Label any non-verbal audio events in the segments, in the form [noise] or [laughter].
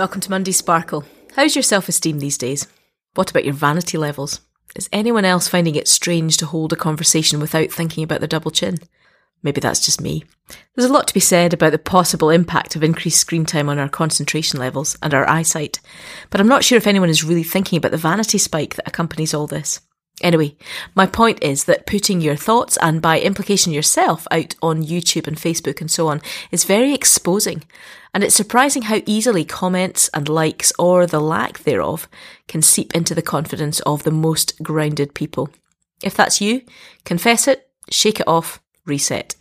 Welcome to Monday Sparkle. How's your self esteem these days? What about your vanity levels? Is anyone else finding it strange to hold a conversation without thinking about their double chin? Maybe that's just me. There's a lot to be said about the possible impact of increased screen time on our concentration levels and our eyesight, but I'm not sure if anyone is really thinking about the vanity spike that accompanies all this. Anyway, my point is that putting your thoughts and by implication yourself out on YouTube and Facebook and so on is very exposing. And it's surprising how easily comments and likes or the lack thereof can seep into the confidence of the most grounded people. If that's you, confess it, shake it off, reset.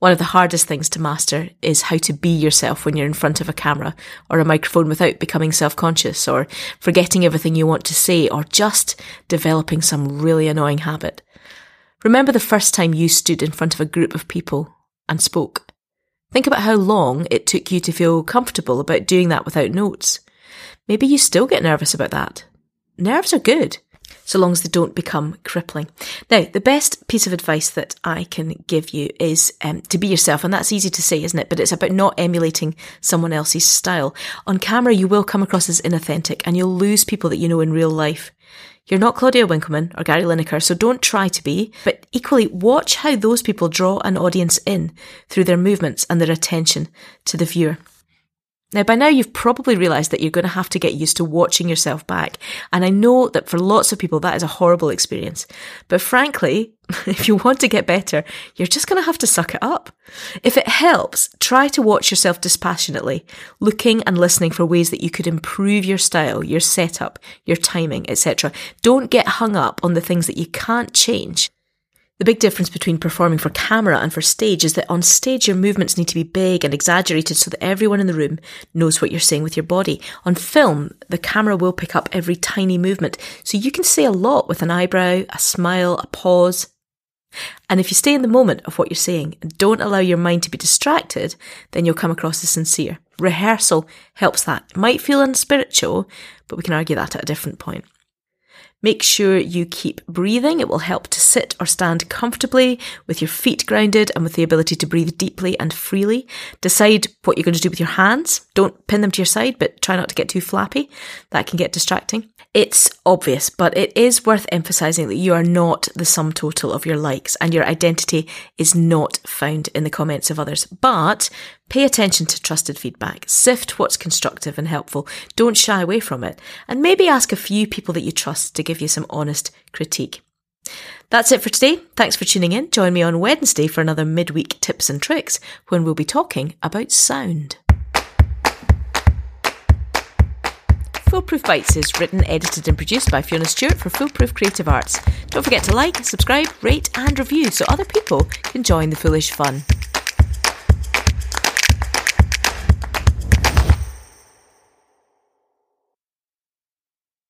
One of the hardest things to master is how to be yourself when you're in front of a camera or a microphone without becoming self-conscious or forgetting everything you want to say or just developing some really annoying habit. Remember the first time you stood in front of a group of people and spoke. Think about how long it took you to feel comfortable about doing that without notes. Maybe you still get nervous about that. Nerves are good so long as they don't become crippling. Now, the best piece of advice that I can give you is um, to be yourself, and that's easy to say, isn't it? But it's about not emulating someone else's style. On camera, you will come across as inauthentic, and you'll lose people that you know in real life. You're not Claudia Winkleman or Gary Lineker, so don't try to be, but equally watch how those people draw an audience in through their movements and their attention to the viewer. Now, by now, you've probably realised that you're going to have to get used to watching yourself back. And I know that for lots of people, that is a horrible experience. But frankly, [laughs] if you want to get better, you're just going to have to suck it up. If it helps, try to watch yourself dispassionately, looking and listening for ways that you could improve your style, your setup, your timing, etc. Don't get hung up on the things that you can't change the big difference between performing for camera and for stage is that on stage your movements need to be big and exaggerated so that everyone in the room knows what you're saying with your body. On film, the camera will pick up every tiny movement, so you can say a lot with an eyebrow, a smile, a pause. And if you stay in the moment of what you're saying and don't allow your mind to be distracted, then you'll come across as sincere. Rehearsal helps that. It might feel unspiritual, but we can argue that at a different point. Make sure you keep breathing. It will help to sit or stand comfortably with your feet grounded and with the ability to breathe deeply and freely. Decide what you're going to do with your hands. Don't pin them to your side, but try not to get too flappy. That can get distracting. It's obvious, but it is worth emphasizing that you are not the sum total of your likes and your identity is not found in the comments of others. But pay attention to trusted feedback. Sift what's constructive and helpful. Don't shy away from it. And maybe ask a few people that you trust to give you some honest critique. That's it for today. Thanks for tuning in. Join me on Wednesday for another midweek tips and tricks when we'll be talking about sound. Foolproof Bites is written, edited, and produced by Fiona Stewart for Foolproof Creative Arts. Don't forget to like, subscribe, rate, and review so other people can join the foolish fun.